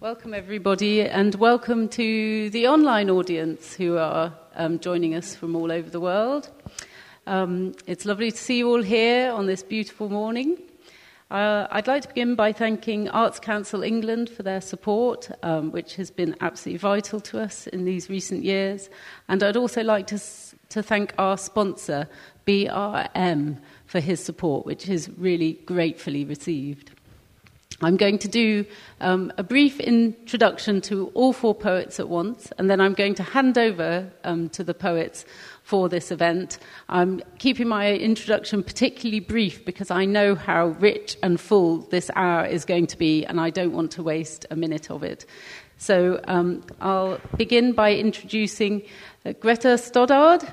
Welcome, everybody, and welcome to the online audience who are um, joining us from all over the world. Um, it's lovely to see you all here on this beautiful morning. Uh, I'd like to begin by thanking Arts Council England for their support, um, which has been absolutely vital to us in these recent years. And I'd also like to, to thank our sponsor, BRM, for his support, which is really gratefully received. I'm going to do um, a brief introduction to all four poets at once, and then I'm going to hand over um, to the poets for this event. I'm keeping my introduction particularly brief because I know how rich and full this hour is going to be, and I don't want to waste a minute of it. So um, I'll begin by introducing uh, Greta Stoddart,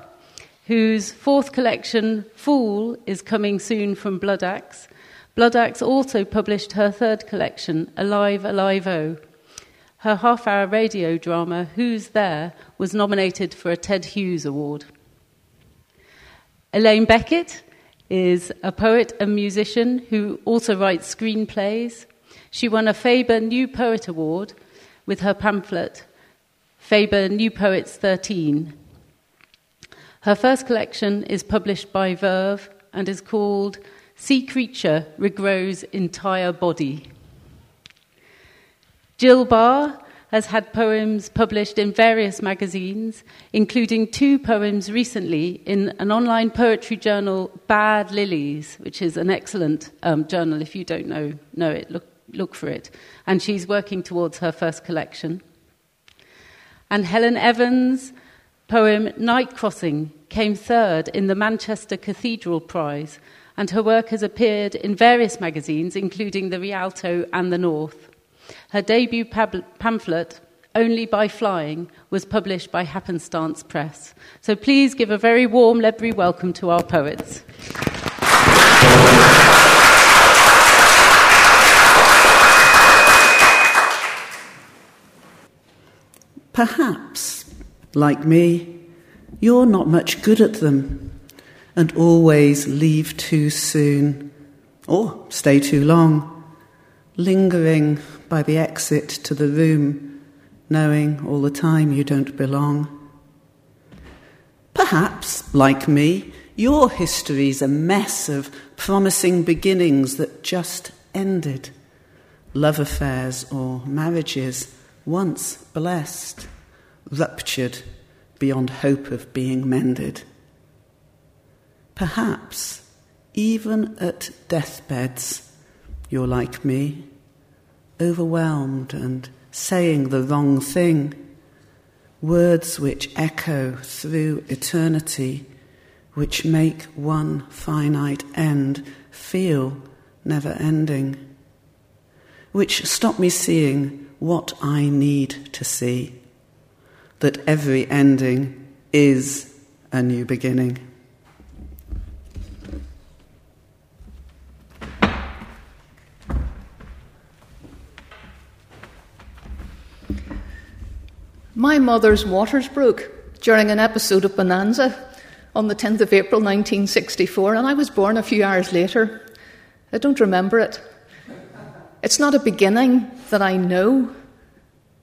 whose fourth collection, Fool, is coming soon from Bloodaxe. Bloodaxe also published her third collection, Alive, Alive O. Her half hour radio drama, Who's There, was nominated for a Ted Hughes Award. Elaine Beckett is a poet and musician who also writes screenplays. She won a Faber New Poet Award with her pamphlet, Faber New Poets 13. Her first collection is published by Verve and is called sea creature regrows entire body. Gill Barr has had poems published in various magazines, including two poems recently in an online poetry journal, Bad Lilies, which is an excellent um, journal. If you don't know, know it, look, look for it. And she's working towards her first collection. And Helen Evans' poem Night Crossing came third in the Manchester Cathedral Prize and her work has appeared in various magazines, including the Rialto and the North. Her debut pamphlet, Only by Flying, was published by Happenstance Press. So please give a very warm Ledbury welcome to our poets. Perhaps, like me, you're not much good at them and always leave too soon or stay too long, lingering by the exit to the room, knowing all the time you don't belong. Perhaps, like me, your history's a mess of promising beginnings that just ended, love affairs or marriages once blessed, ruptured beyond hope of being mended. Perhaps, even at deathbeds, you're like me, overwhelmed and saying the wrong thing, words which echo through eternity, which make one finite end feel never ending, which stop me seeing what I need to see, that every ending is a new beginning. My mother's waters broke during an episode of Bonanza on the 10th of April 1964, and I was born a few hours later. I don't remember it. It's not a beginning that I know.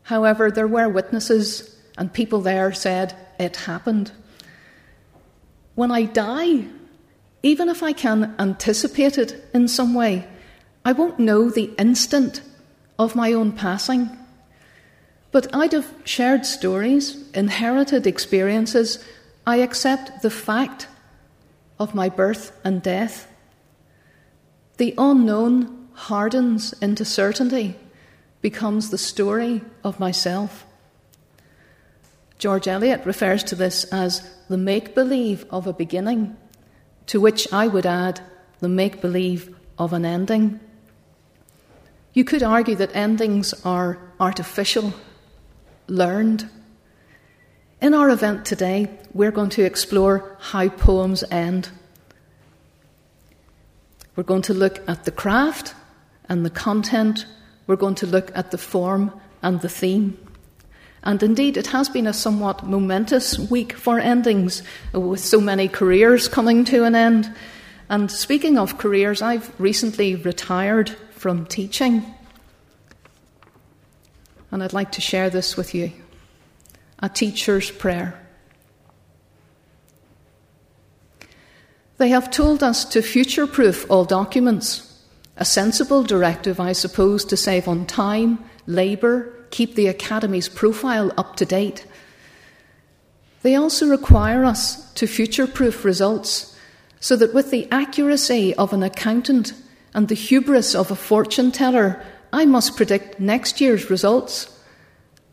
However, there were witnesses, and people there said it happened. When I die, even if I can anticipate it in some way, I won't know the instant of my own passing. But out of shared stories, inherited experiences, I accept the fact of my birth and death. The unknown hardens into certainty, becomes the story of myself. George Eliot refers to this as the make believe of a beginning, to which I would add the make believe of an ending. You could argue that endings are artificial learned. In our event today, we're going to explore how poems end. We're going to look at the craft and the content. We're going to look at the form and the theme. And indeed, it has been a somewhat momentous week for endings, with so many careers coming to an end. And speaking of careers, I've recently retired from teaching. And I'd like to share this with you. A teacher's prayer. They have told us to future proof all documents. A sensible directive, I suppose, to save on time, labour, keep the Academy's profile up to date. They also require us to future proof results so that with the accuracy of an accountant and the hubris of a fortune teller, I must predict next year's results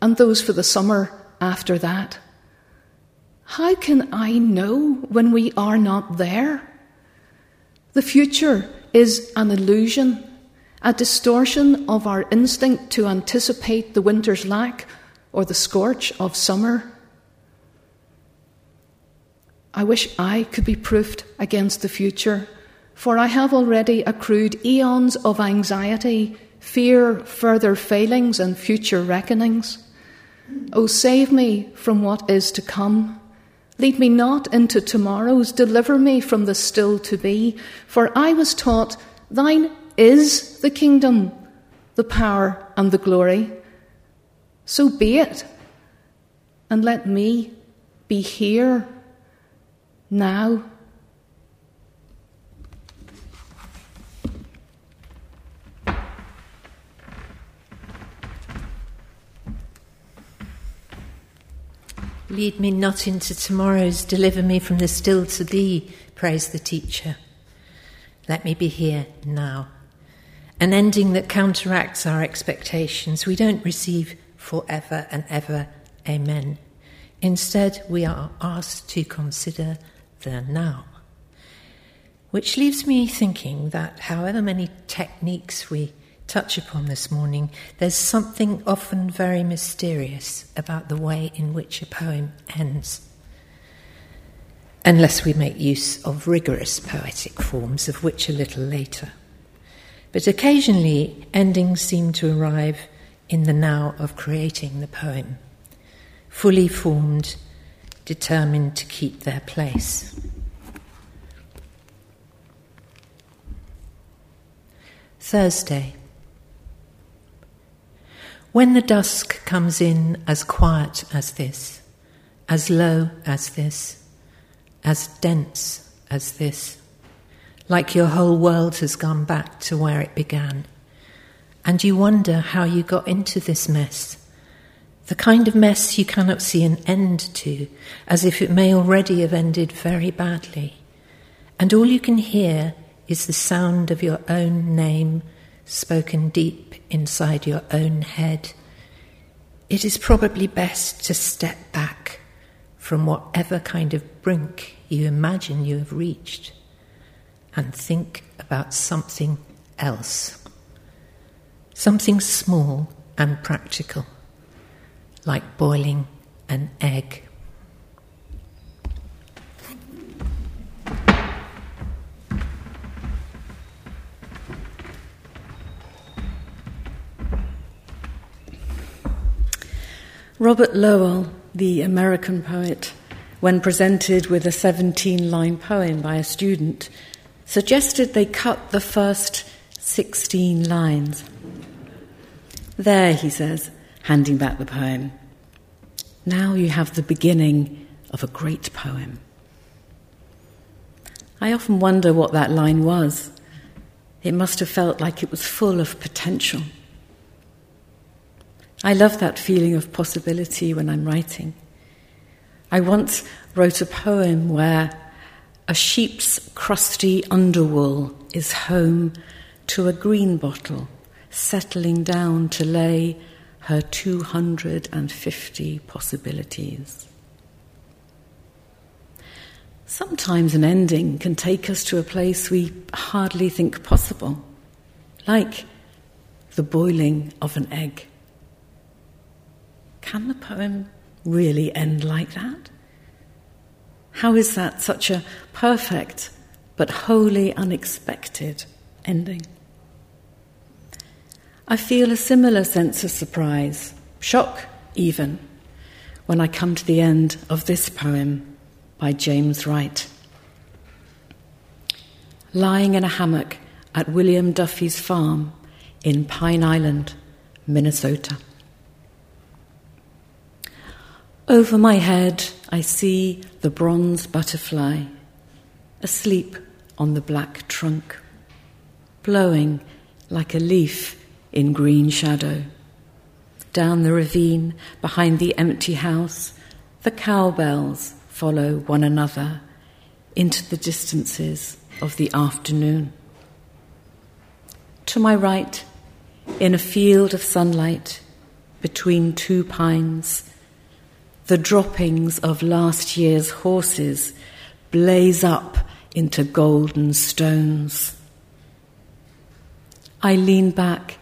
and those for the summer after that. How can I know when we are not there? The future is an illusion, a distortion of our instinct to anticipate the winter's lack or the scorch of summer. I wish I could be proofed against the future, for I have already accrued eons of anxiety, fear, further failings, and future reckonings. Oh, save me from what is to come. Lead me not into tomorrow's, deliver me from the still to be, for I was taught, Thine is the kingdom, the power, and the glory. So be it, and let me be here now. Lead me not into tomorrow's, deliver me from the still to thee, prays the teacher. Let me be here now. An ending that counteracts our expectations. We don't receive forever and ever, amen. Instead, we are asked to consider the now. Which leaves me thinking that however many techniques we touch upon this morning, there's something often very mysterious about the way in which a poem ends. Unless we make use of rigorous poetic forms, of which a little later. But occasionally, endings seem to arrive in the now of creating the poem, fully formed determined to keep their place. Thursday. When the dusk comes in as quiet as this, as low as this, as dense as this, like your whole world has gone back to where it began, and you wonder how you got into this mess the kind of mess you cannot see an end to, as if it may already have ended very badly. And all you can hear is the sound of your own name spoken deep inside your own head. It is probably best to step back from whatever kind of brink you imagine you have reached and think about something else, something small and practical like boiling an egg. Robert Lowell, the American poet, when presented with a 17 line poem by a student, suggested they cut the first 16 lines. There, he says, handing back the poem. Now you have the beginning of a great poem. I often wonder what that line was. It must have felt like it was full of potential. I love that feeling of possibility when I'm writing. I once wrote a poem where a sheep's crusty underwool is home to a green bottle settling down to lay her 250 possibilities. Sometimes an ending can take us to a place we hardly think possible, like the boiling of an egg. Can the poem really end like that? How is that such a perfect but wholly unexpected ending? I feel a similar sense of surprise, shock even, when I come to the end of this poem by James Wright. Lying in a hammock at William Duffy's farm in Pine Island, Minnesota. Over my head, I see the bronze butterfly, asleep on the black trunk, blowing like a leaf in green shadow. Down the ravine behind the empty house, the cowbells follow one another into the distances of the afternoon. To my right, in a field of sunlight between two pines, the droppings of last year's horses blaze up into golden stones. I lean back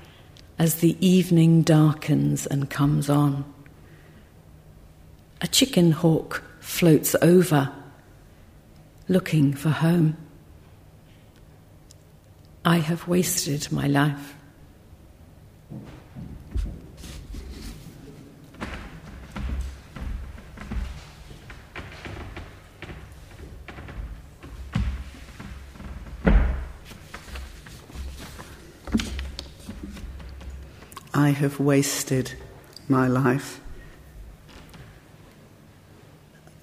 as the evening darkens and comes on. A chicken hawk floats over, looking for home. I have wasted my life. I have wasted my life.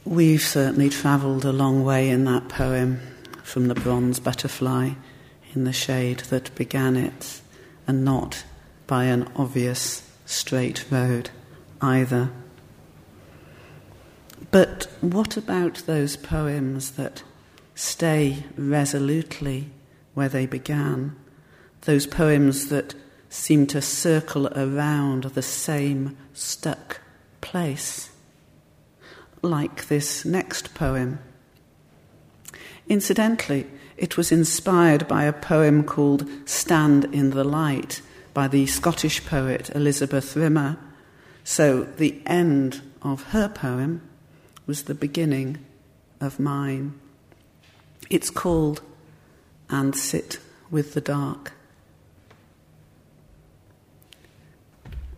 We've certainly travelled a long way in that poem from the bronze butterfly in the shade that began it, and not by an obvious straight road either. But what about those poems that stay resolutely where they began? Those poems that seem to circle around the same stuck place, like this next poem. Incidentally, it was inspired by a poem called Stand in the Light by the Scottish poet Elizabeth Rimmer. So the end of her poem was the beginning of mine. It's called And Sit with the Dark.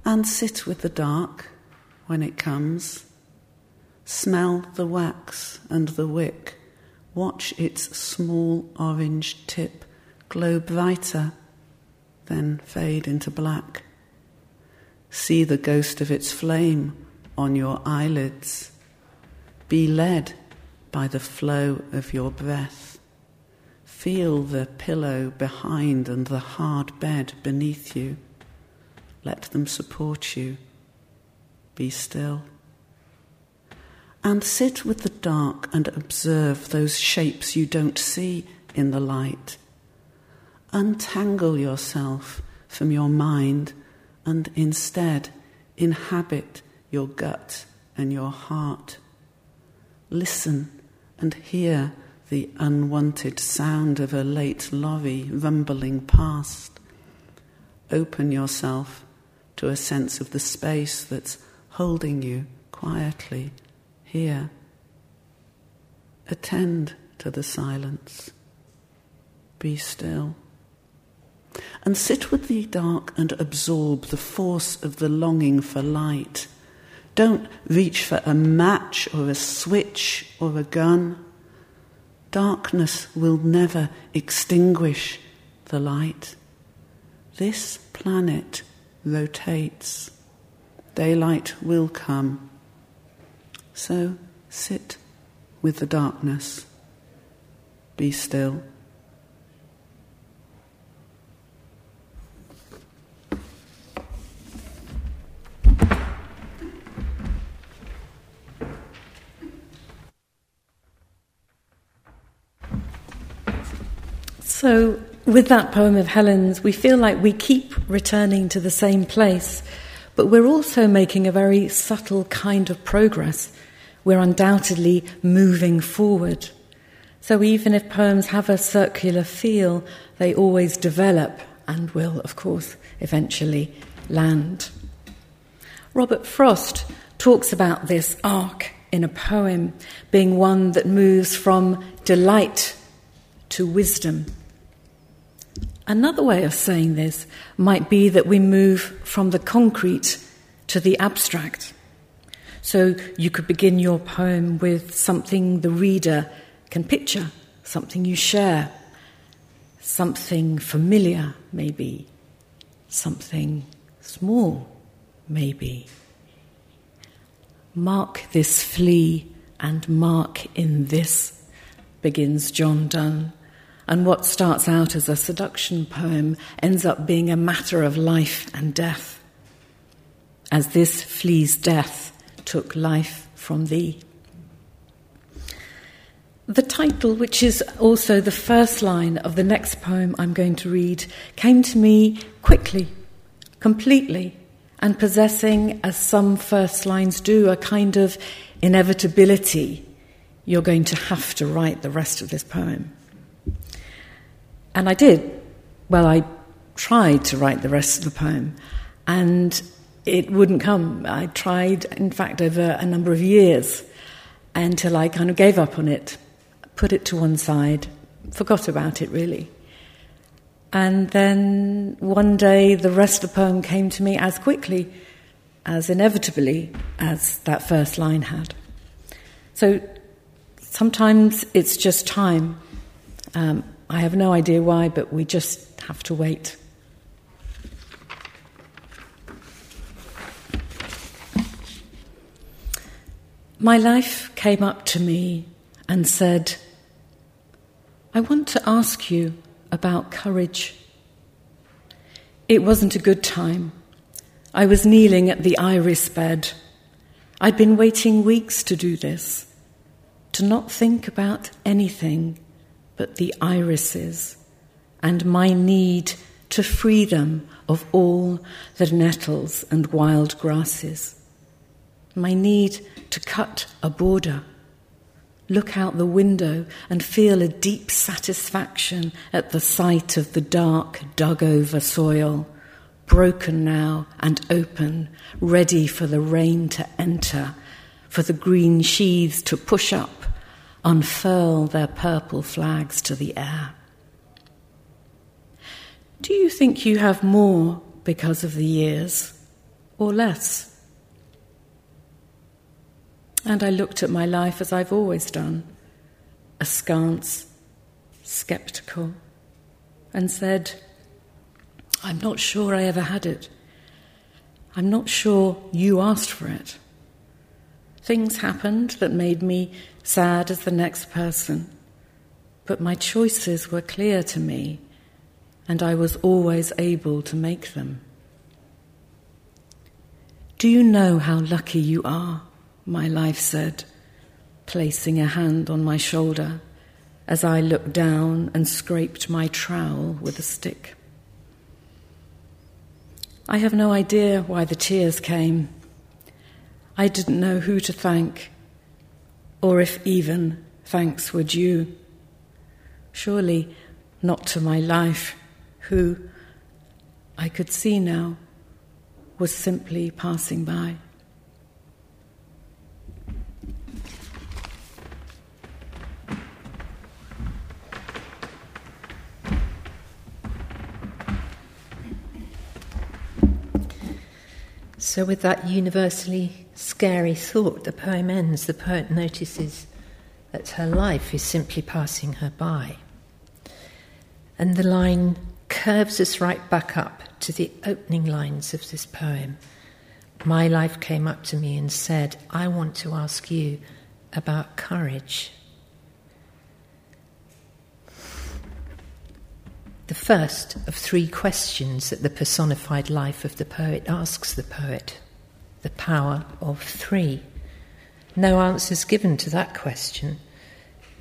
And sit with the dark when it comes. Smell the wax and the wick. Watch its small orange tip glow brighter, then fade into black. See the ghost of its flame on your eyelids. Be led by the flow of your breath. Feel the pillow behind and the hard bed beneath you. Let them support you. Be still. And sit with the dark and observe those shapes you don't see in the light. Untangle yourself from your mind and instead inhabit your gut and your heart. Listen and hear the unwanted sound of a late lorry rumbling past. Open yourself to a sense of the space that's holding you quietly here. Attend to the silence. Be still. And sit with the dark and absorb the force of the longing for light. Don't reach for a match or a switch or a gun. Darkness will never extinguish the light. This planet rotates. Daylight will come. So sit with the darkness. Be still. So, with that poem of Helen's, we feel like we keep returning to the same place, but we're also making a very subtle kind of progress. We're undoubtedly moving forward. So even if poems have a circular feel, they always develop and will, of course, eventually land. Robert Frost talks about this arc in a poem being one that moves from delight to wisdom. Another way of saying this might be that we move from the concrete to the abstract. So you could begin your poem with something the reader can picture, something you share, something familiar, maybe, something small, maybe. Mark this flea and mark in this, begins John Donne. And what starts out as a seduction poem ends up being a matter of life and death. As this flea's death took life from thee. The title, which is also the first line of the next poem I'm going to read, came to me quickly, completely, and possessing, as some first lines do, a kind of inevitability. You're going to have to write the rest of this poem. And I did. Well, I tried to write the rest of the poem, and it wouldn't come. I tried, in fact, over a number of years until I kind of gave up on it put it to one side, forgot about it really. And then one day the rest of the poem came to me as quickly, as inevitably as that first line had. So sometimes it's just time. Um, I have no idea why, but we just have to wait. My life came up to me and said, I want to ask you about courage. It wasn't a good time. I was kneeling at the iris bed. I'd been waiting weeks to do this, to not think about anything but the irises and my need to free them of all the nettles and wild grasses, my need to cut a border. Look out the window and feel a deep satisfaction at the sight of the dark, dug over soil, broken now and open, ready for the rain to enter, for the green sheaths to push up, unfurl their purple flags to the air. Do you think you have more because of the years or less? And I looked at my life as I've always done, askance, skeptical, and said, I'm not sure I ever had it. I'm not sure you asked for it. Things happened that made me sad as the next person, but my choices were clear to me, and I was always able to make them. Do you know how lucky you are? my life said, placing a hand on my shoulder as I looked down and scraped my trowel with a stick. I have no idea why the tears came. I didn't know who to thank, or if even thanks were due. Surely not to my life, who, I could see now, was simply passing by. So, with that universally scary thought, the poem ends. The poet notices that her life is simply passing her by. And the line curves us right back up to the opening lines of this poem. My life came up to me and said, I want to ask you about courage. the first of three questions that the personified life of the poet asks the poet the power of three. No answers given to that question.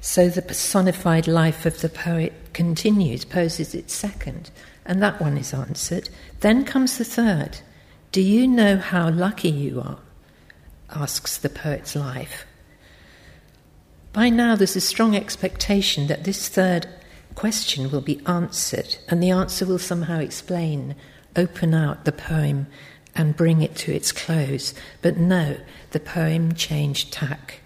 So the personified life of the poet continues, poses its second, and that one is answered. Then comes the third. Do you know how lucky you are? asks the poet's life. By now, there's a strong expectation that this third question will be answered, and the answer will somehow explain, open out the poem, and bring it to its close. But no, the poem changed tack.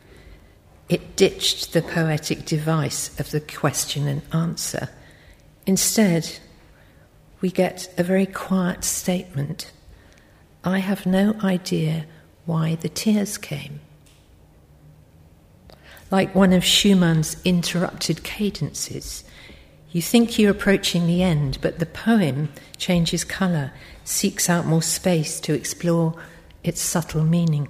It ditched the poetic device of the question and answer. Instead, we get a very quiet statement I have no idea why the tears came. Like one of Schumann's interrupted cadences, you think you're approaching the end, but the poem changes colour, seeks out more space to explore its subtle meaning.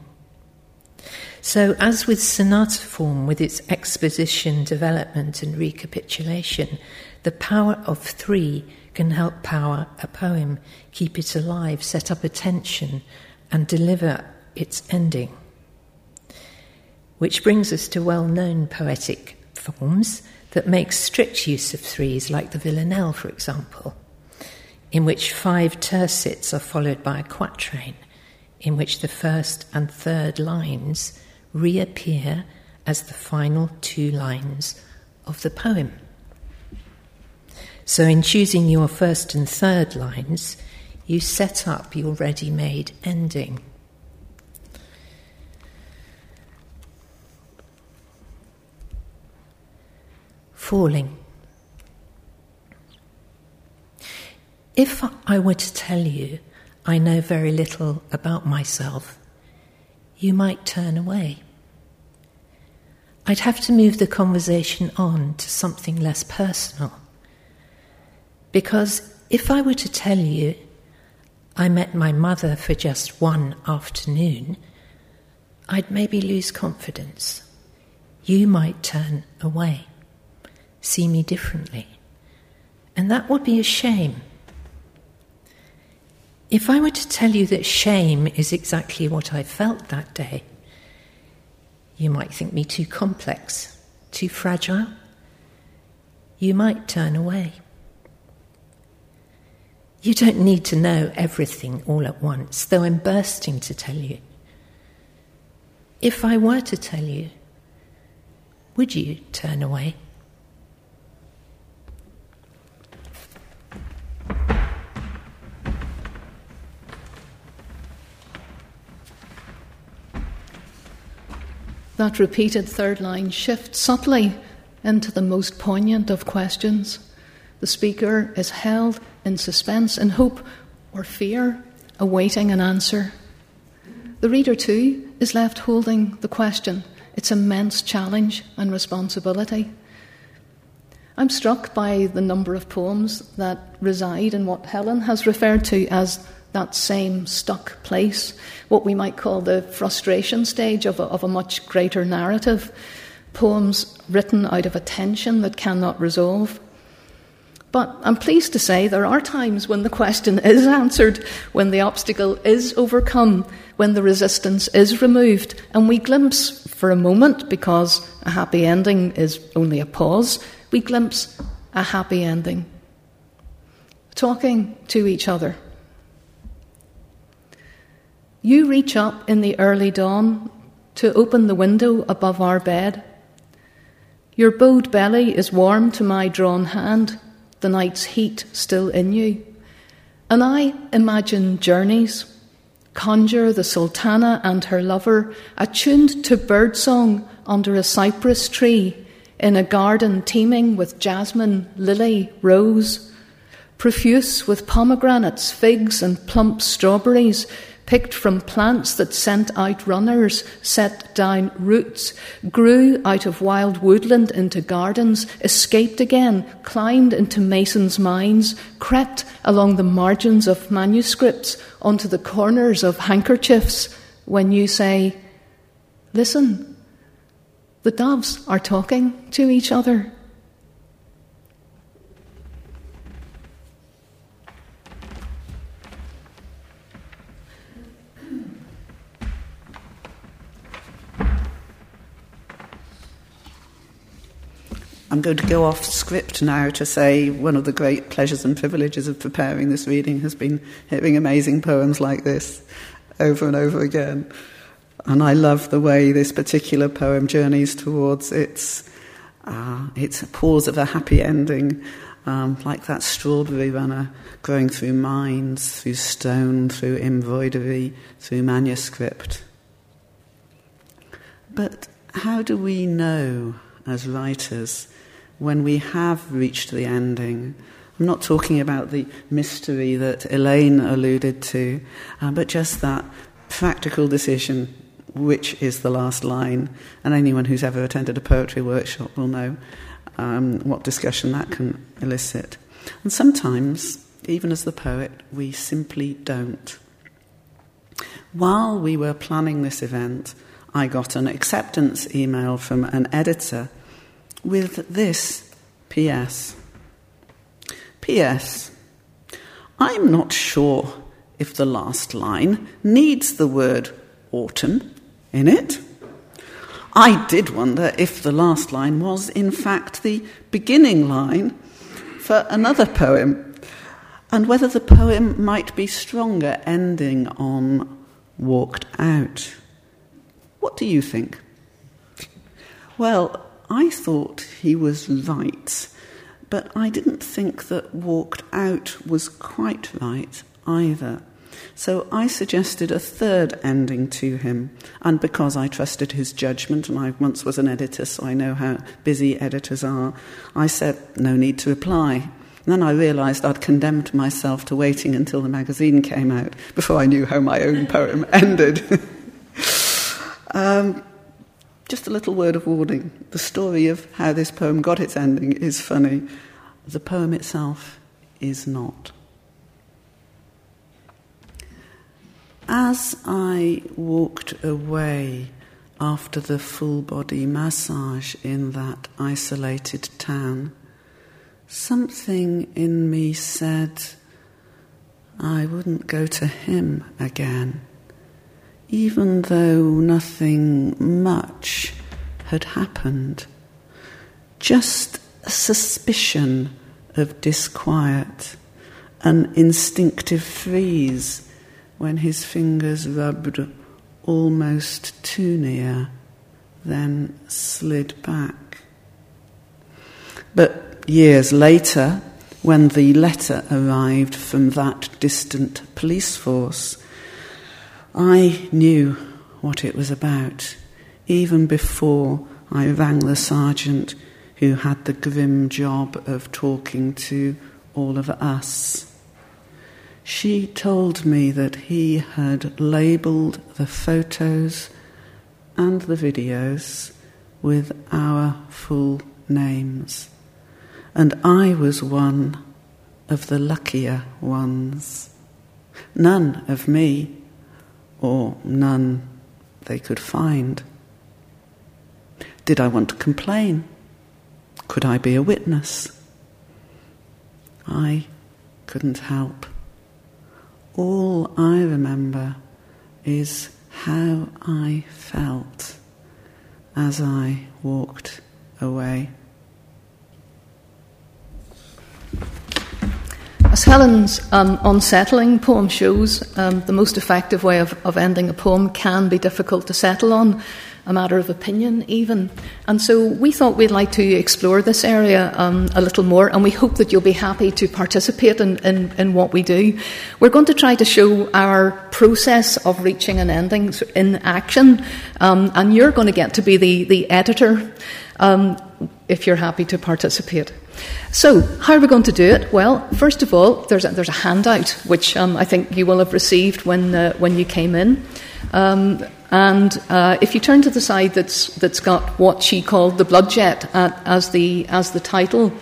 So, as with sonata form, with its exposition, development, and recapitulation, the power of three can help power a poem, keep it alive, set up attention, and deliver its ending. Which brings us to well known poetic forms that make strict use of threes, like the villanelle, for example, in which five tercets are followed by a quatrain, in which the first and third lines reappear as the final two lines of the poem. So, in choosing your first and third lines, you set up your ready made ending. Falling. If I were to tell you I know very little about myself, you might turn away. I'd have to move the conversation on to something less personal. Because if I were to tell you I met my mother for just one afternoon, I'd maybe lose confidence. You might turn away, see me differently. And that would be a shame. If I were to tell you that shame is exactly what I felt that day, you might think me too complex, too fragile. You might turn away. You don't need to know everything all at once, though I'm bursting to tell you. If I were to tell you, would you turn away? That repeated third line shifts subtly into the most poignant of questions. The speaker is held in suspense, in hope or fear, awaiting an answer. The reader, too, is left holding the question, its immense challenge and responsibility. I'm struck by the number of poems that reside in what Helen has referred to as that same stuck place, what we might call the frustration stage of a, of a much greater narrative, poems written out of a tension that cannot resolve. But I'm pleased to say there are times when the question is answered, when the obstacle is overcome, when the resistance is removed, and we glimpse for a moment, because a happy ending is only a pause, we glimpse a happy ending. Talking to each other you reach up in the early dawn to open the window above our bed. Your bowed belly is warm to my drawn hand, the night's heat still in you. And I imagine journeys, conjure the sultana and her lover attuned to birdsong under a cypress tree in a garden teeming with jasmine, lily, rose, profuse with pomegranates, figs, and plump strawberries, picked from plants that sent out runners, set down roots, grew out of wild woodland into gardens, escaped again, climbed into masons' mines, crept along the margins of manuscripts onto the corners of handkerchiefs when you say, Listen, the doves are talking to each other. I'm going to go off script now to say one of the great pleasures and privileges of preparing this reading has been hearing amazing poems like this over and over again. And I love the way this particular poem journeys towards its, uh, its pause of a happy ending, um, like that strawberry runner growing through mines, through stone, through embroidery, through manuscript. But how do we know as writers when we have reached the ending. I'm not talking about the mystery that Elaine alluded to, uh, but just that practical decision which is the last line. And anyone who's ever attended a poetry workshop will know um, what discussion that can elicit. And sometimes, even as the poet, we simply don't. While we were planning this event, I got an acceptance email from an editor with this PS. PS. I'm not sure if the last line needs the word autumn in it. I did wonder if the last line was, in fact, the beginning line for another poem, and whether the poem might be stronger ending on walked out. What do you think? Well, I thought he was right, but I didn't think that walked out was quite right either. So I suggested a third ending to him, and because I trusted his judgment, and I once was an editor, so I know how busy editors are, I said, no need to reply. Then I realised I'd condemned myself to waiting until the magazine came out before I knew how my own poem ended. um, just a little word of warning. The story of how this poem got its ending is funny. The poem itself is not. As I walked away after the full body massage in that isolated town, something in me said I wouldn't go to him again, even though nothing much had happened. Just a suspicion of disquiet, an instinctive freeze when his fingers rubbed almost too near, then slid back. But years later, when the letter arrived from that distant police force, I knew what it was about, even before I rang the sergeant who had the grim job of talking to all of us. She told me that he had labelled the photos and the videos with our full names. And I was one of the luckier ones. None of me, or none they could find. Did I want to complain? Could I be a witness? I couldn't help. All I remember is how I felt as I walked away. As Helen's um, unsettling poem shows, um, the most effective way of, of ending a poem can be difficult to settle on a matter of opinion, even. And so we thought we'd like to explore this area um, a little more, and we hope that you'll be happy to participate in, in, in, what we do. We're going to try to show our process of reaching an ending in action, um, and you're going to get to be the, the editor um, if you're happy to participate. So, how are we going to do it? Well, first of all, there's a, there's a handout which um, I think you will have received when, uh, when you came in. Um, and uh, if you turn to the side that's, that's got what she called the blood jet uh, as, the, as the title,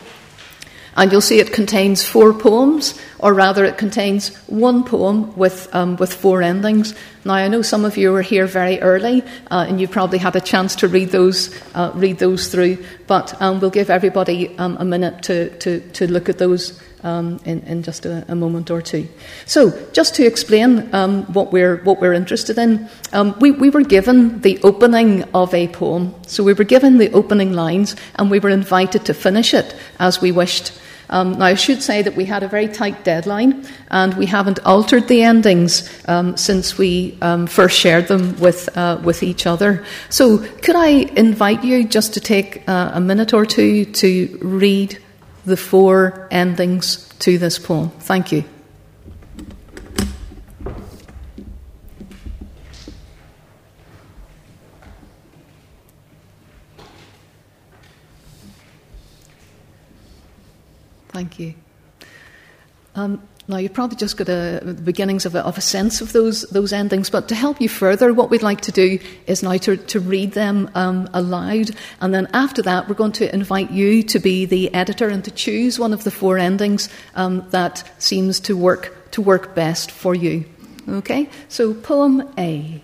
and you'll see it contains four poems, or rather, it contains one poem with, um, with four endings. Now, I know some of you were here very early, uh, and you probably had a chance to read those, uh, read those through, but um, we'll give everybody um, a minute to, to, to look at those um, in, in, just a, a, moment or two. So, just to explain um, what, we're, what we're interested in, um, we, we were given the opening of a poem. So, we were given the opening lines and we were invited to finish it as we wished. Um, now, I should say that we had a very tight deadline and we haven't altered the endings um, since we um, first shared them with, uh, with each other. So, could I invite you just to take uh, a minute or two to read the four endings to this poem. Thank you. Thank you. Um, now, you've probably just got a, the beginnings of a, of a, sense of those, those endings, but to help you further, what we'd like to do is now to, to read them um, aloud. And then after that, we're going to invite you to be the editor and to choose one of the four endings um, that seems to work, to work best for you. Okay? So, poem A.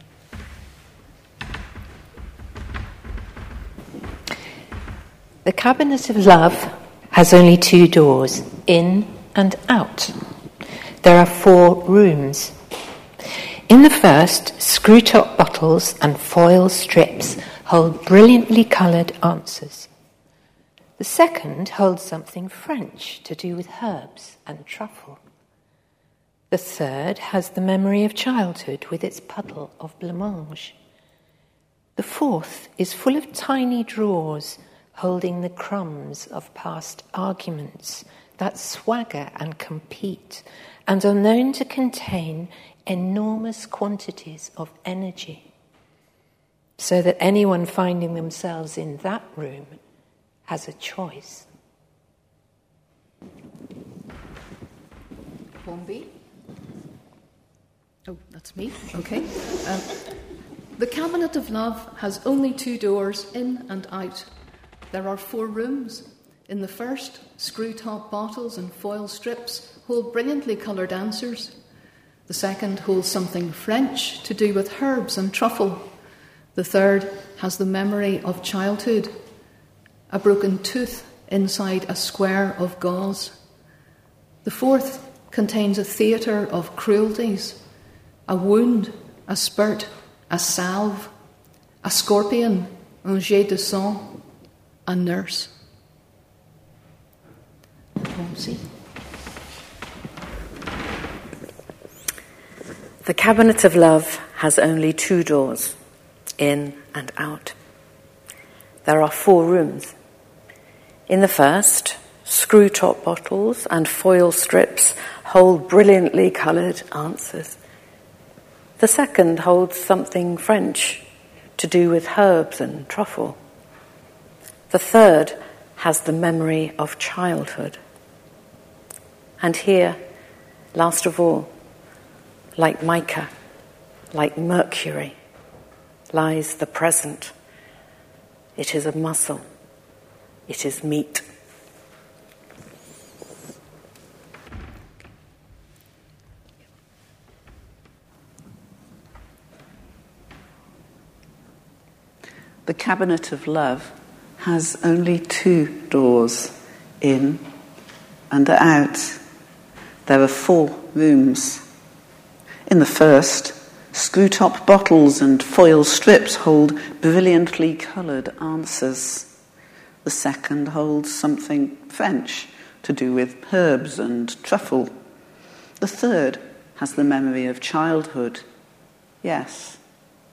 The Cabinet of Love has only two doors, in and out. There are four rooms. In the first, screw top bottles and foil strips hold brilliantly coloured answers. The second holds something French to do with herbs and truffle. The third has the memory of childhood with its puddle of blancmange. The fourth is full of tiny drawers holding the crumbs of past arguments that swagger and compete and are known to contain enormous quantities of energy, so that anyone finding themselves in that room has a choice. Poem B. Oh, that's me. Okay. Um, the cabinet of love has only two doors, in and out. There are four rooms. In the first, screw top bottles and foil strips hold brilliantly coloured answers. The second holds something French to do with herbs and truffle. The third has the memory of childhood, a broken tooth inside a square of gauze. The fourth contains a theatre of cruelties, a wound, a spurt, a salve, a scorpion, un jet de sang, a nurse. The cabinet of love has only two doors, in and out. There are four rooms. In the first, screw top bottles and foil strips hold brilliantly coloured answers. The second holds something French to do with herbs and truffle. The third has the memory of childhood. And here, last of all, like mica, like mercury, lies the present. It is a muscle, it is meat. The cabinet of love has only two doors in and out. There are four rooms. In the first, screw top bottles and foil strips hold brilliantly coloured answers. The second holds something French to do with herbs and truffle. The third has the memory of childhood. Yes,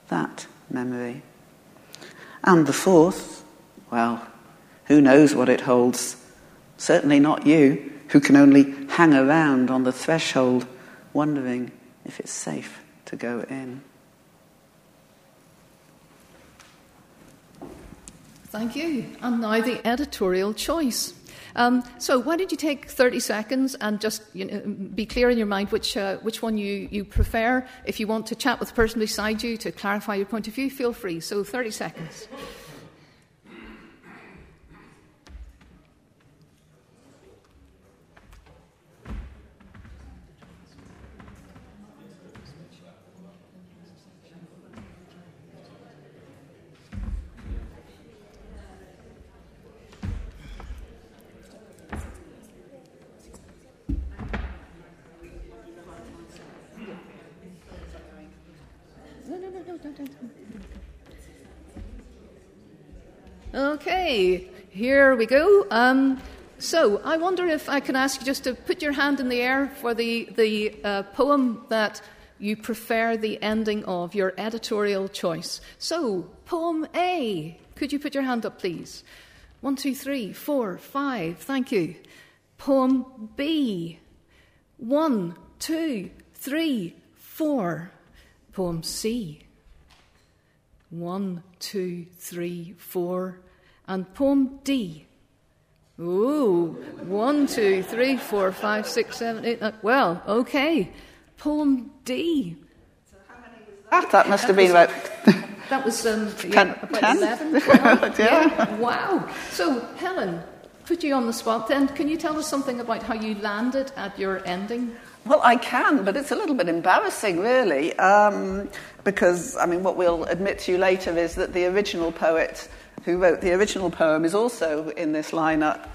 that memory. And the fourth well, who knows what it holds? Certainly not you, who can only hang around on the threshold, wondering if it's safe to go in. Thank you. And now the editorial choice. Um, so, why don't you take 30 seconds and just you know, be clear in your mind which, uh, which one you, you prefer? If you want to chat with the person beside you to clarify your point of view, feel free. So, 30 seconds. Okay, here we go. Um, so, I wonder if I can ask you just to put your hand in the air for the, the uh, poem that you prefer the ending of, your editorial choice. So, poem A. Could you put your hand up, please? One, two, three, four, five. Thank you. Poem B. One, two, three, four. Poem C. One, two, three, four. And poem D. Ooh, one, two, three, four, five, six, seven, eight. Nine. Well, okay. Poem D. So how many was that? Ah, that must have been about. That was um, yeah, about 10? 11, yeah. yeah. Wow. So, Helen, put you on the spot then. Can you tell us something about how you landed at your ending? Well, I can, but it's a little bit embarrassing, really, um, because, I mean, what we'll admit to you later is that the original poet who wrote the original poem, is also in this lineup.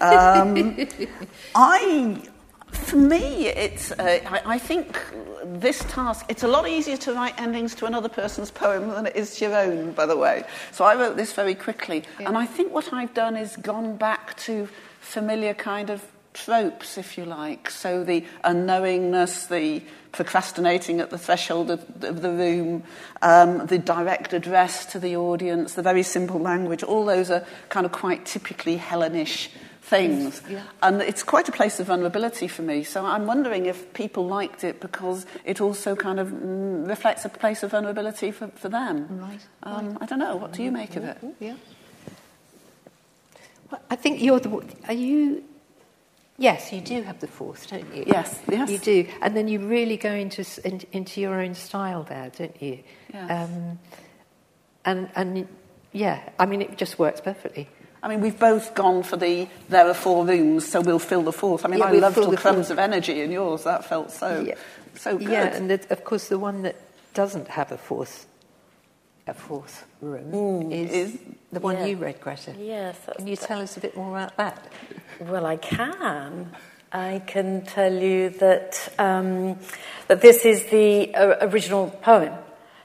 Um, I, for me, it's, uh, I, I, think this task, it's a lot easier to write endings to another person's poem than it is to your own, by the way. So I wrote this very quickly. Yeah. And I think what I've done is gone back to familiar kind of tropes, if you like. So the unknowingness, the procrastinating at the threshold of, of the room, um, the direct address to the audience, the very simple language, all those are kind of quite typically Hellenish things. Yeah. And it's quite a place of vulnerability for me. So I'm wondering if people liked it because it also kind of mm, reflects a place of vulnerability for, for them. Right. Um, right. I don't know. What do you make of it? Yeah. Well, I think you're the. Are you Yes, you do have the force, don't you? Yes, yes. You do. And then you really go into, in, into your own style there, don't you? Yes. Um, and, and yeah, I mean, it just works perfectly. I mean, we've both gone for the there are four rooms, so we'll fill the fourth. I mean, yeah, I loved the crumbs fourth. of energy in yours. That felt so, yeah. so good. Yeah, and the, of course, the one that doesn't have a fourth, a fourth room mm, is, is, the one yeah. you read, Greta. Yes. Can you tell us a bit more about that? Well, I can. I can tell you that um, that this is the uh, original poem.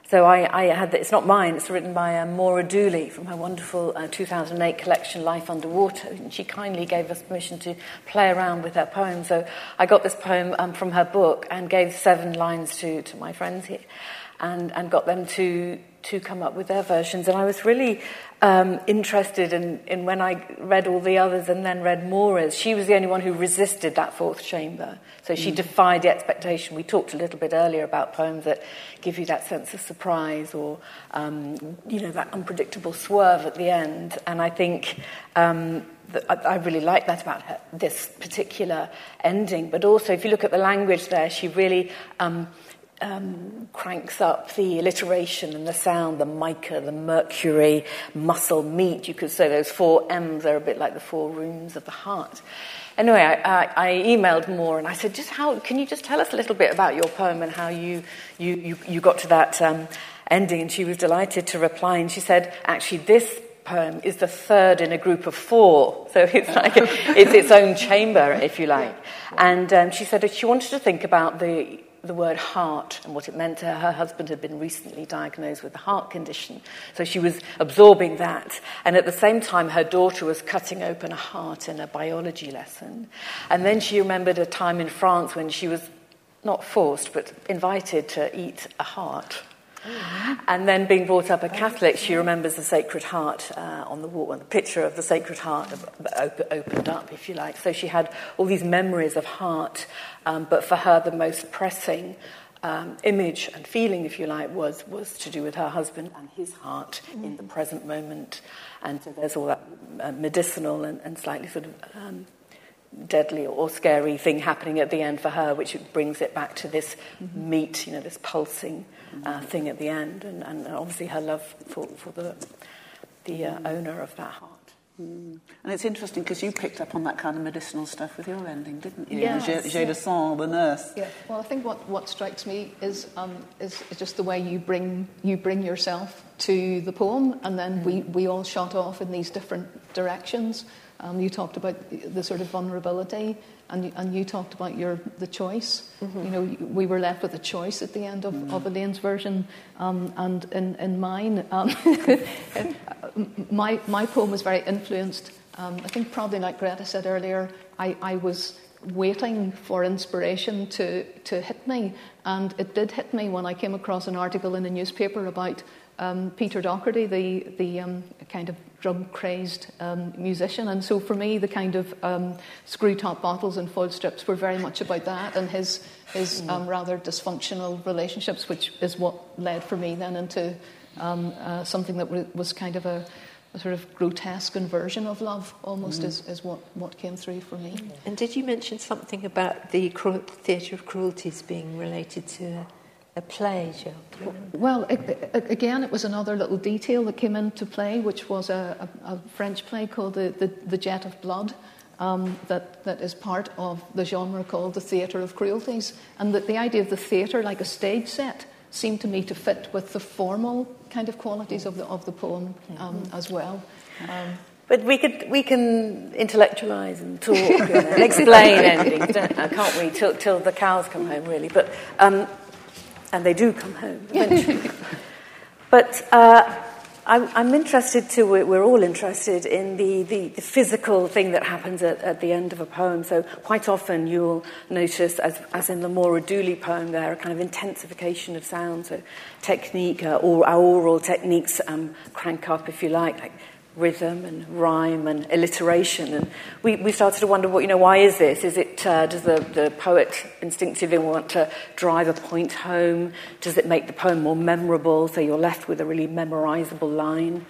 So I, I, had it's not mine. It's written by uh, Maura Dooley from her wonderful uh, 2008 collection Life Underwater, and she kindly gave us permission to play around with her poem. So I got this poem um, from her book and gave seven lines to to my friends here, and and got them to to come up with their versions. And I was really um, interested in, in when I read all the others and then read Maura's. She was the only one who resisted that fourth chamber. So she mm. defied the expectation. We talked a little bit earlier about poems that give you that sense of surprise or, um, you know, that unpredictable swerve at the end. And I think um, I really like that about her, this particular ending. But also, if you look at the language there, she really um, um, cranks up the alliteration and the sound, the mica, the mercury, muscle, meat. You could say those four M's are a bit like the four rooms of the heart. Anyway, I, I, I emailed Maura and I said, just how, can you just tell us a little bit about your poem and how you, you, you, you got to that um, ending? And she was delighted to reply and she said, actually, this poem is the third in a group of four. So it's like it's its own chamber, if you like. And um, she said that she wanted to think about the the word heart and what it meant to her. Her husband had been recently diagnosed with a heart condition, so she was absorbing that. And at the same time, her daughter was cutting open a heart in a biology lesson. And then she remembered a time in France when she was not forced, but invited to eat a heart. And then, being brought up a Catholic, she remembers the Sacred Heart uh, on the wall, and the picture of the Sacred Heart opened up, if you like. So she had all these memories of heart, um, but for her, the most pressing um, image and feeling, if you like, was, was to do with her husband and his heart mm. in the present moment. And so there's all that uh, medicinal and, and, slightly sort of um, deadly or scary thing happening at the end for her, which brings it back to this mm-hmm. meat, you know, this pulsing uh, thing at the end, and, and, obviously her love for, for the, the uh, owner of that heart. Mm. And it's interesting because you picked up on that kind of medicinal stuff with your ending, didn't you? Yes, Jay, Jay yeah. Sang, the nurse. Yeah. Well, I think what, what strikes me is, um, is, is just the way you bring you bring yourself to the poem, and then mm. we, we all shot off in these different directions. Um, you talked about the sort of vulnerability, and you, and you talked about your the choice. Mm-hmm. You know, we were left with a choice at the end of, mm-hmm. of Elaine's version, um, and in, in mine, um, my my poem was very influenced. Um, I think probably like Greta said earlier, I, I was waiting for inspiration to to hit me, and it did hit me when I came across an article in a newspaper about um, Peter Doherty, the, the um, kind of drug crazed um, musician. And so for me, the kind of um, screw top bottles and foil strips were very much about that and his, his mm. rather dysfunctional relationships, which is what led for me then into um, uh, something that was kind of a, a sort of grotesque inversion of love, almost, mm. is, is what, what came through for me. And did you mention something about the cru- theatre of cruelties being related to a play, Gill? Well, it, it, again, it was another little detail that came into play, which was a, a, a French play called the, the, the Jet of Blood. Um, that, that is part of the genre called the theatre of cruelties. And that the idea of the theatre, like a stage set, seemed to me to fit with the formal kind of qualities of the, of the poem um, mm-hmm. as well. Um, but we could we can intellectualize and talk and explain endings, can't we? Till, till the cows come home, really. But um, and they do come home eventually. but uh, I, am interested too, we're all interested in the, the, the physical thing that happens at, at, the end of a poem. So, quite often you'll notice, as, as in the Maura Dooley poem, there a kind of intensification of sound, so technique, uh, or our oral techniques um, crank up, if you like, like rhythm and rhyme and alliteration. And we, we started to wonder, what, you know, why is this? Is it, uh, does the, the poet instinctively want to drive a point home? Does it make the poem more memorable so you're left with a really memorizable line?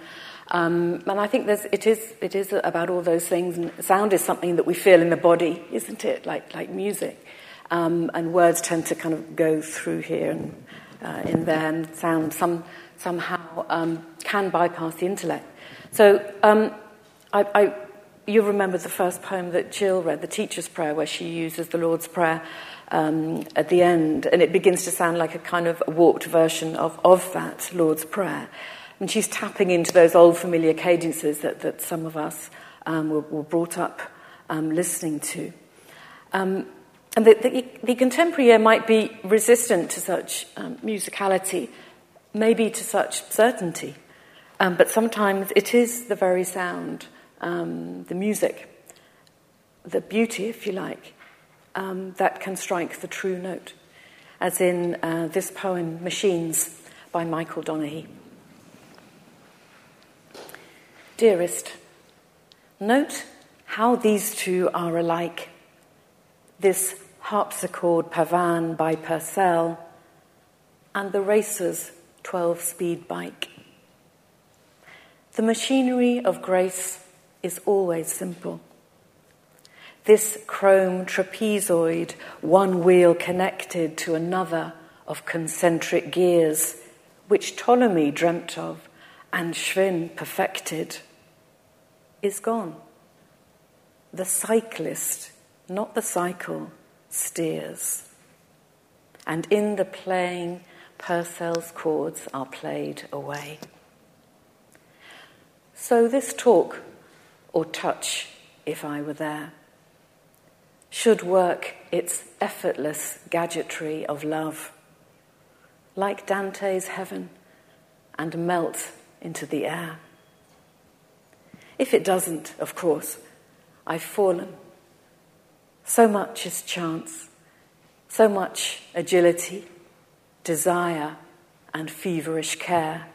Um, and I think there's, it, is, it is about all those things. And sound is something that we feel in the body, isn't it? Like, like music. Um, and words tend to kind of go through here and uh, in there, and sound some, somehow um, can bypass the intellect. So um, I, I, you remember the first poem that Gill read, the teacher's prayer, where she uses the Lord's Prayer um, at the end, and it begins to sound like a kind of warped version of, of that Lord's Prayer. And she's tapping into those old familiar cadences that, that some of us um, were, were, brought up um, listening to. Um, and the, the, the, contemporary ear might be resistant to such um, musicality, maybe to such certainty. Um, but sometimes it is the very sound, um, the music, the beauty, if you like, um, that can strike the true note, as in uh, this poem, Machines, by Michael Donaghy. Dearest, note how these two are alike. This harpsichord Pavan by Purcell and the racer's 12 speed bike. The machinery of grace is always simple. This chrome trapezoid, one wheel connected to another of concentric gears, which Ptolemy dreamt of and Schwinn perfected, is gone. The cyclist, not the cycle, steers. And in the playing, Purcell's chords are played away. So, this talk, or touch if I were there, should work its effortless gadgetry of love, like Dante's heaven, and melt into the air. If it doesn't, of course, I've fallen. So much is chance, so much agility, desire, and feverish care.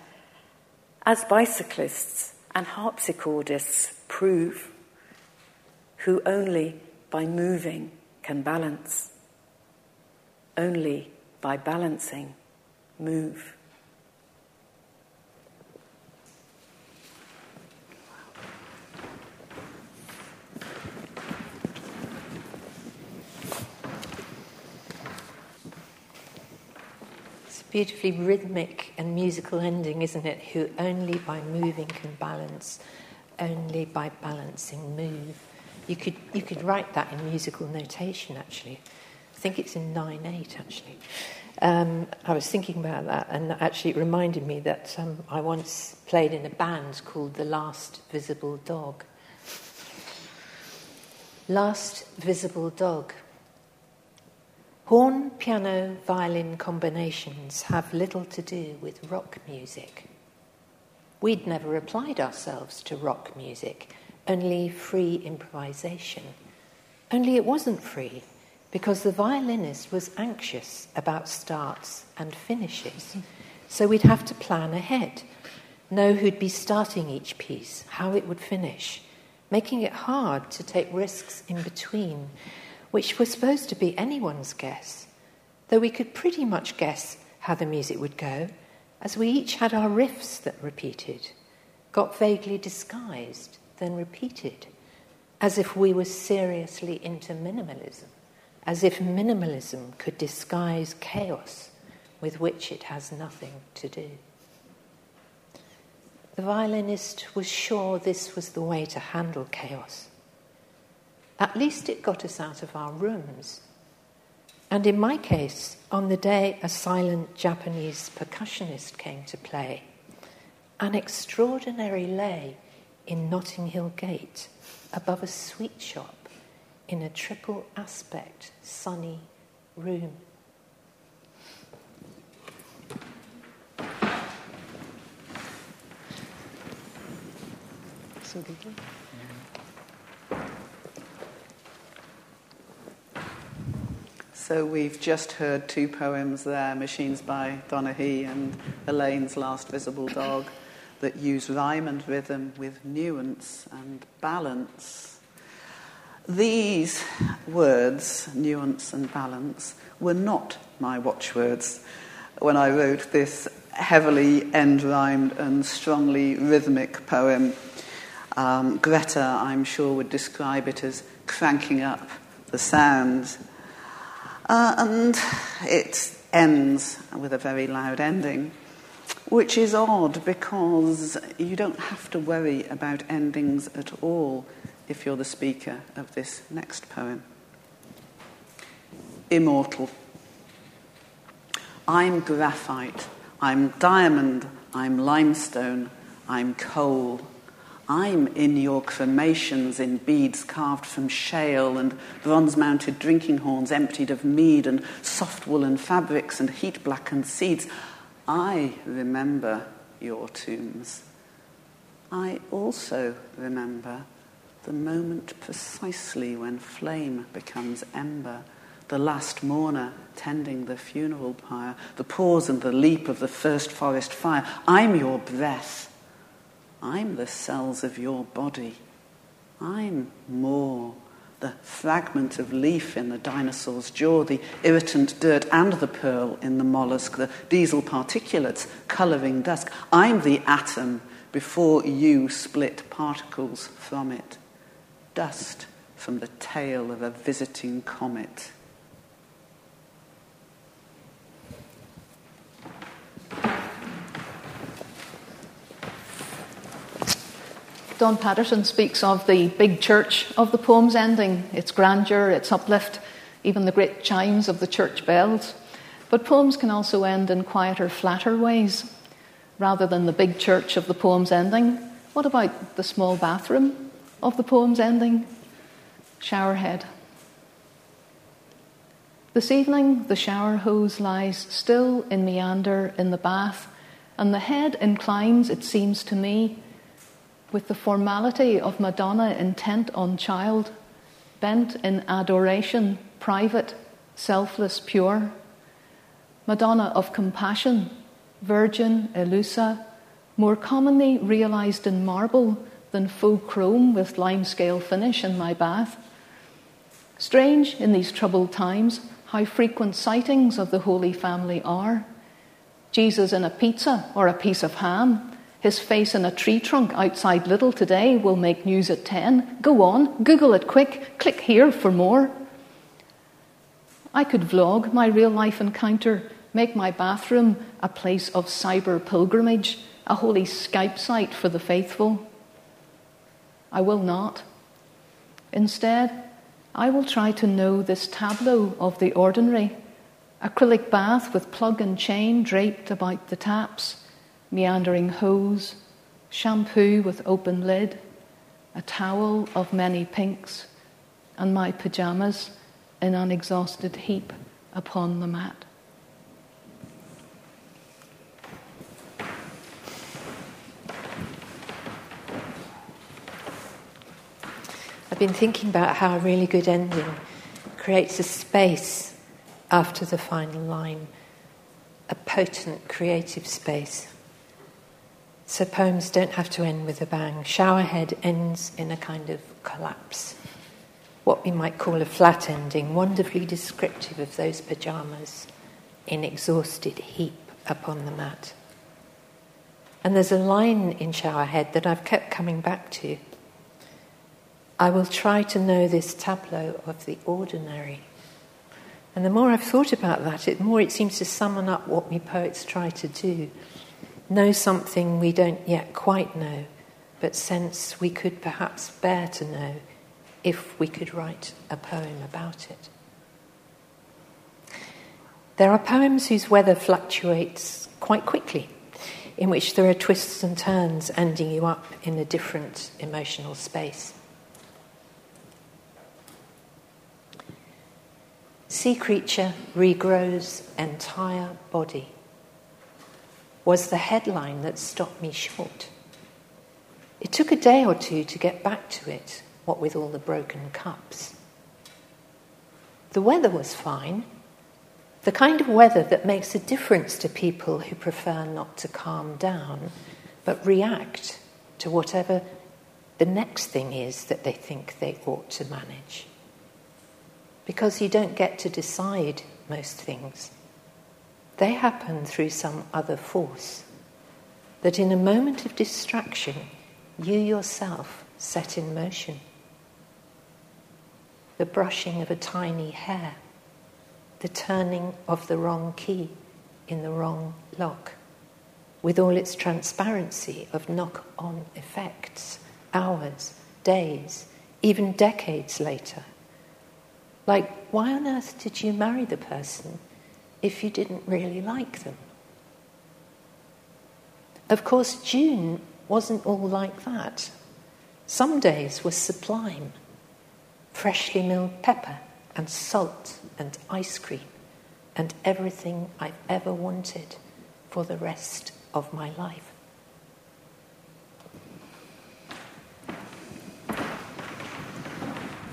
As bicyclists, and harpsichordists prove, who only by moving can balance, only by balancing move. Beautifully rhythmic and musical ending, isn't it? Who only by moving can balance, only by balancing move. You could, you could write that in musical notation, actually. I think it's in 9 8, actually. Um, I was thinking about that, and actually, it reminded me that um, I once played in a band called The Last Visible Dog. Last Visible Dog. Horn, piano, violin combinations have little to do with rock music. We'd never applied ourselves to rock music, only free improvisation. Only it wasn't free because the violinist was anxious about starts and finishes. So we'd have to plan ahead, know who'd be starting each piece, how it would finish, making it hard to take risks in between which was supposed to be anyone's guess, though we could pretty much guess how the music would go, as we each had our riffs that repeated, got vaguely disguised, then repeated, as if we were seriously into minimalism, as if minimalism could disguise chaos with which it has nothing to do. The violinist was sure this was the way to handle chaos at least it got us out of our rooms. And in my case, on the day a silent Japanese percussionist came to play, an extraordinary lay in Notting Hill Gate above a sweet shop in a triple aspect sunny room. So we've just heard two poems there, Machines by Donaghy and Elaine's Last Visible Dog, that use rhyme and rhythm with nuance and balance. These words, nuance and balance, were not my watchwords when I wrote this heavily end rhymed and strongly rhythmic poem. Um, Greta, I'm sure, would describe it as cranking up the sound. Uh, and it ends with a very loud ending, which is odd because you don't have to worry about endings at all if you're the speaker of this next poem. Immortal. I'm graphite, I'm diamond, I'm limestone, I'm coal. I'm in your cremations in beads carved from shale and bronze mounted drinking horns emptied of mead and soft woolen fabrics and heat blackened seeds. I remember your tombs. I also remember the moment precisely when flame becomes ember the last mourner tending the funeral pyre, the pause and the leap of the first forest fire. I'm your breath. I'm the cells of your body. I'm more. The fragment of leaf in the dinosaur's jaw, the irritant dirt and the pearl in the mollusk, the diesel particulates colouring dusk. I'm the atom before you split particles from it. Dust from the tail of a visiting comet. Don Paterson speaks of the big church of the poem's ending, its grandeur, its uplift, even the great chimes of the church bells. But poems can also end in quieter, flatter ways. Rather than the big church of the poem's ending, what about the small bathroom of the poem's ending? Showerhead. This evening, the shower hose lies still in meander in the bath, and the head inclines, it seems to me, with the formality of Madonna intent on child, bent in adoration, private, selfless, pure. Madonna of compassion, virgin, Eleusa, more commonly realized in marble than faux chrome with limescale finish in my bath. Strange in these troubled times how frequent sightings of the Holy Family are. Jesus in a pizza or a piece of ham, his face in a tree trunk outside Lidl today will make news at 10. Go on, Google it quick, click here for more. I could vlog my real life encounter, make my bathroom a place of cyber pilgrimage, a holy Skype site for the faithful. I will not. Instead, I will try to know this tableau of the ordinary acrylic bath with plug and chain draped about the taps meandering hose, shampoo with open lid, a towel of many pinks, and my pyjamas in an exhausted heap upon the mat. I've been thinking about how a really good ending creates a space after the final line, a potent creative space. So poems don't have to end with a bang. Showerhead ends in a kind of collapse, what we might call a flat ending, wonderfully descriptive of those pyjamas in exhausted heap upon the mat. And there's a line in Showerhead that I've kept coming back to. I will try to know this tableau of the ordinary. And the more I've thought about that, the more it seems to summon up what we poets try to do know something we don't yet quite know, but sense we could perhaps bear to know if we could write a poem about it. There are poems whose weather fluctuates quite quickly, in which there are twists and turns ending you up in a different emotional space. Sea creature regrows entire body was the headline that stopped me short. It took a day or two to get back to it, what with all the broken cups. The weather was fine, the kind of weather that makes a difference to people who prefer not to calm down, but react to whatever the next thing is that they think they ought to manage. Because you don't get to decide most things, they happen through some other force that in a moment of distraction you yourself set in motion. The brushing of a tiny hair, the turning of the wrong key in the wrong lock, with all its transparency of knock on effects, hours, days, even decades later. Like, why on earth did you marry the person if you didn't really like them? Of course, June wasn't all like that. Some days were sublime freshly milled pepper and salt and ice cream and everything I've ever wanted for the rest of my life.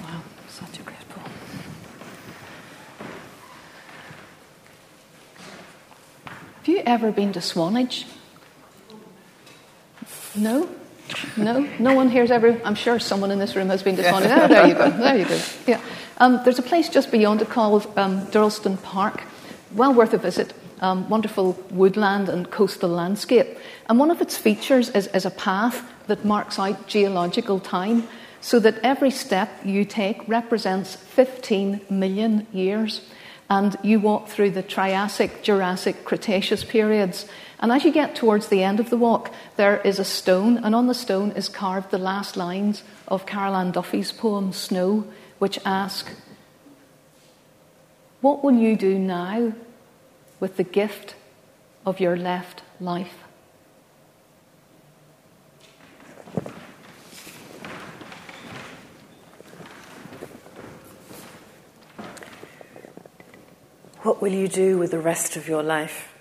Wow, such a great poem. Have you ever been to Swanage? No? No? No one here's ever. I'm sure someone in this room has been to Swanage. Oh, there you go. There you go. Yeah. Um, there's a place just beyond it called um, Durlston Park. Well worth a visit. Um, wonderful woodland and coastal landscape. And one of its features is, is a path that marks out geological time so that every step you take represents 15 million years. And you walk through the Triassic, Jurassic, Cretaceous periods. And as you get towards the end of the walk, there is a stone, and on the stone is carved the last lines of Carol Ann Duffy's poem Snow, which ask, What will you do now with the gift of your left life? What will you do with the rest of your life?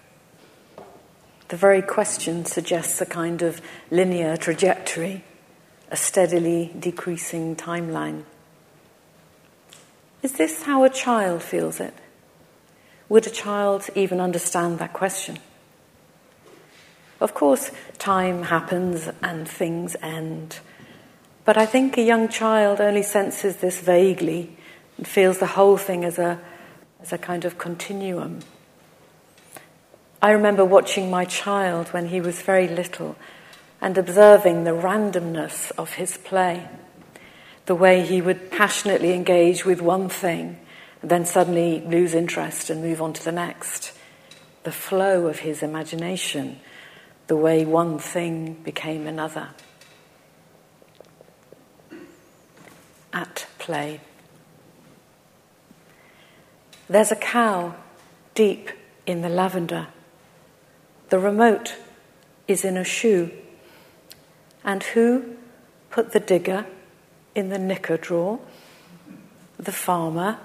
The very question suggests a kind of linear trajectory, a steadily decreasing timeline. Is this how a child feels it? Would a child even understand that question? Of course, time happens and things end. But I think a young child only senses this vaguely and feels the whole thing as a as a kind of continuum. I remember watching my child when he was very little and observing the randomness of his play, the way he would passionately engage with one thing and then suddenly lose interest and move on to the next, the flow of his imagination, the way one thing became another. At play. There's a cow deep in the lavender. The remote is in a shoe. And who put the digger in the knicker drawer? The farmer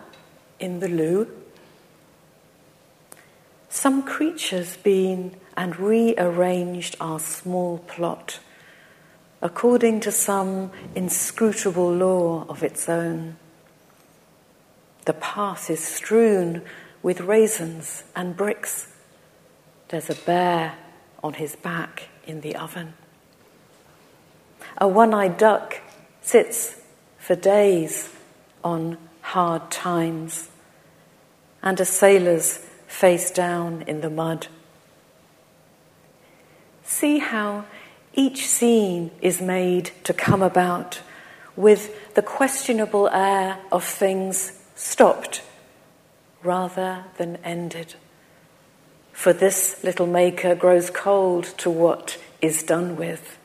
in the loo? Some creature's been and rearranged our small plot according to some inscrutable law of its own. The path is strewn with raisins and bricks. There's a bear on his back in the oven. A one eyed duck sits for days on hard times, and a sailor's face down in the mud. See how each scene is made to come about with the questionable air of things stopped rather than ended. For this little maker grows cold to what is done with,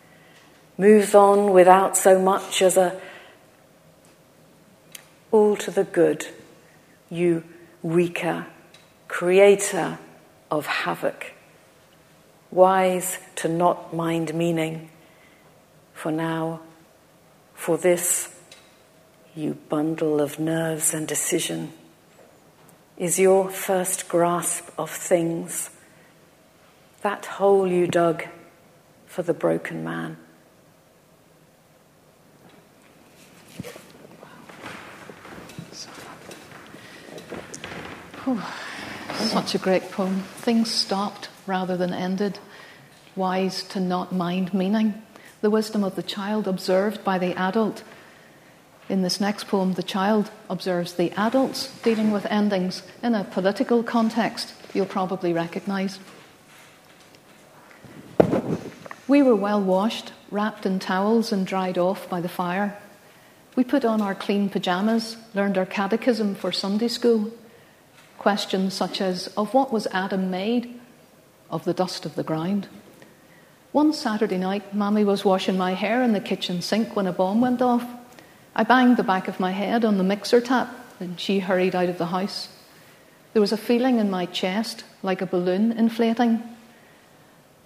moves on without so much as a all to the good, you weaker, creator of havoc, wise to not mind meaning, for now, for this, you bundle of nerves and decision, is your first grasp of things, that hole you dug for the broken man. Oh, such a great poem. Things stopped rather than ended. Wise to not mind meaning. The wisdom of the child observed by the adult. In this next poem, the child observes the adults dealing with endings in a political context you'll probably recognize. We were well washed, wrapped in towels, and dried off by the fire. We put on our clean pyjamas, learned our catechism for Sunday school. Questions such as Of what was Adam made? Of the dust of the ground. One Saturday night, Mammy was washing my hair in the kitchen sink when a bomb went off. I banged the back of my head on the mixer tap, and she hurried out of the house. There was a feeling in my chest like a balloon inflating.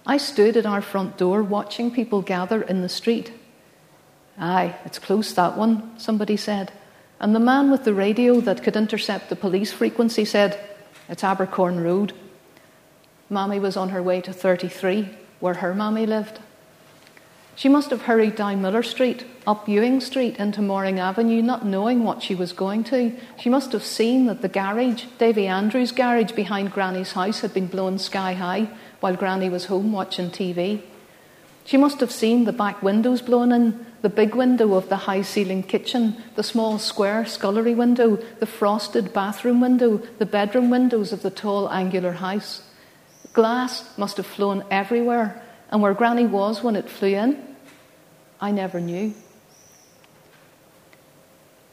I stood at our front door watching people gather in the street. Aye, it's close, that one, somebody said. And the man with the radio that could intercept the police frequency said, It's Abercorn Road. Mammy was on her way to 33, where her mammy lived. She must have hurried down Miller Street, up Ewing Street, into Mooring Avenue, not knowing what she was going to. She must have seen that the garage, Davy Andrews' garage behind Granny's house, had been blown sky high while Granny was home watching TV. She must have seen the back windows blown in, the big window of the high ceilinged kitchen, the small square scullery window, the frosted bathroom window, the bedroom windows of the tall angular house. Glass must have flown everywhere, and where Granny was when it flew in, I never knew.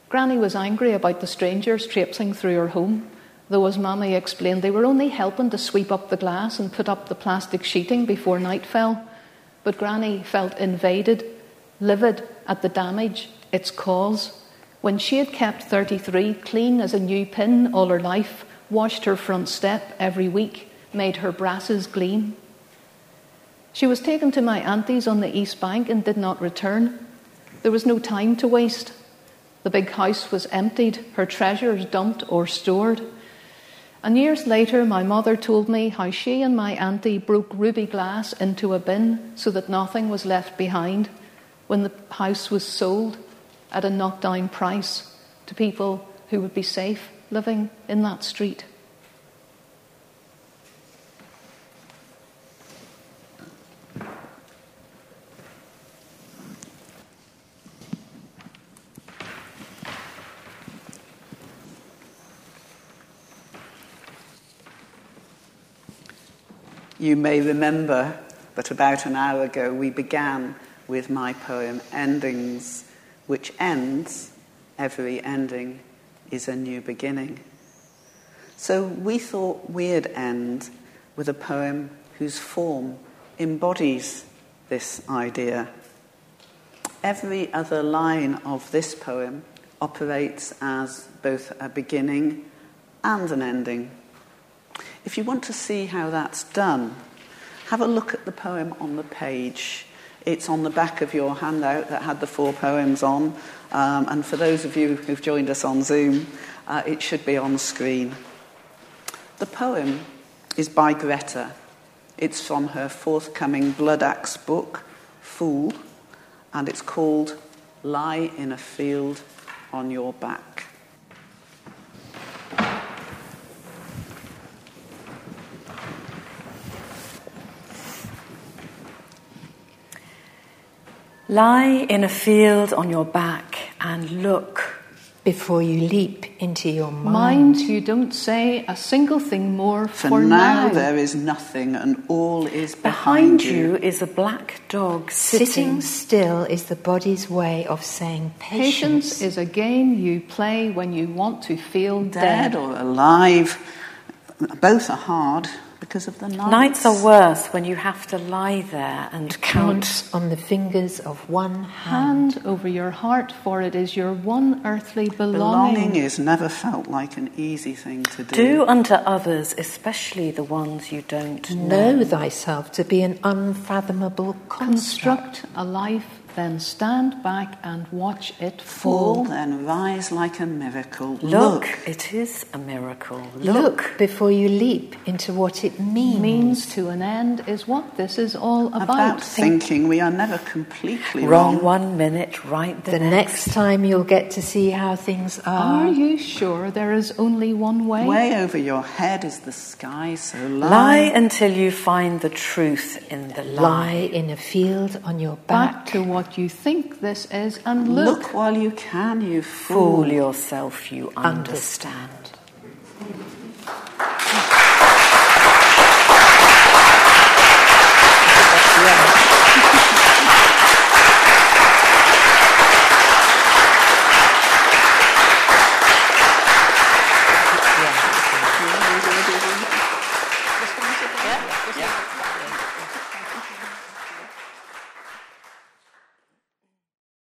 Granny was angry about the strangers traipsing through her home, though, as Mammy explained, they were only helping to sweep up the glass and put up the plastic sheeting before night fell. But Granny felt invaded, livid at the damage its cause. When she had kept 33 clean as a new pin all her life, washed her front step every week, made her brasses gleam. She was taken to my auntie's on the East Bank and did not return. There was no time to waste. The big house was emptied, her treasures dumped or stored. And years later, my mother told me how she and my auntie broke ruby glass into a bin so that nothing was left behind when the house was sold at a knockdown price to people who would be safe living in that street. You may remember that about an hour ago we began with my poem Endings, which ends, every ending is a new beginning. So we thought we'd end with a poem whose form embodies this idea. Every other line of this poem operates as both a beginning and an ending. If you want to see how that's done, have a look at the poem on the page. It's on the back of your handout that had the four poems on. Um, and for those of you who've joined us on Zoom, uh, it should be on screen. The poem is by Greta. It's from her forthcoming Bloodaxe book, Fool, and it's called Lie in a Field on Your Back. Lie in a field on your back and look. Before you leap into your mind. Mind you don't say a single thing more For, for, now, there is nothing, and all is behind, Behind you is a black dog Sitting sitting. still is the body's way of saying patience. Patience is a game you play when you want to feel Dead dead. or alive, both are hard, because of the nights. Nights are worse when you have to lie there and count. Count on the fingers of one hand. Hand over your heart, for it is your one earthly Belonging belonging. is never felt like an easy thing to do. Do unto others, especially the ones you don't know. Know thyself to be an unfathomable construct. Construct a life, then stand back and watch it Fall, fall. then rise like a miracle. Look, it is a miracle. Look. Look before you leap into what it means. Means to an end is what this is all about. about thinking we are never completely Wrong wrong. one minute, right the, The next time you'll get to see how things Are are. you sure there is only one way? Way over your head is the sky, so lie. Lie until you find the truth in the lie. Lie in a field on your Back back. to what you think this is and Look look. while you can, you fool. Fool yourself, you understand. Understand.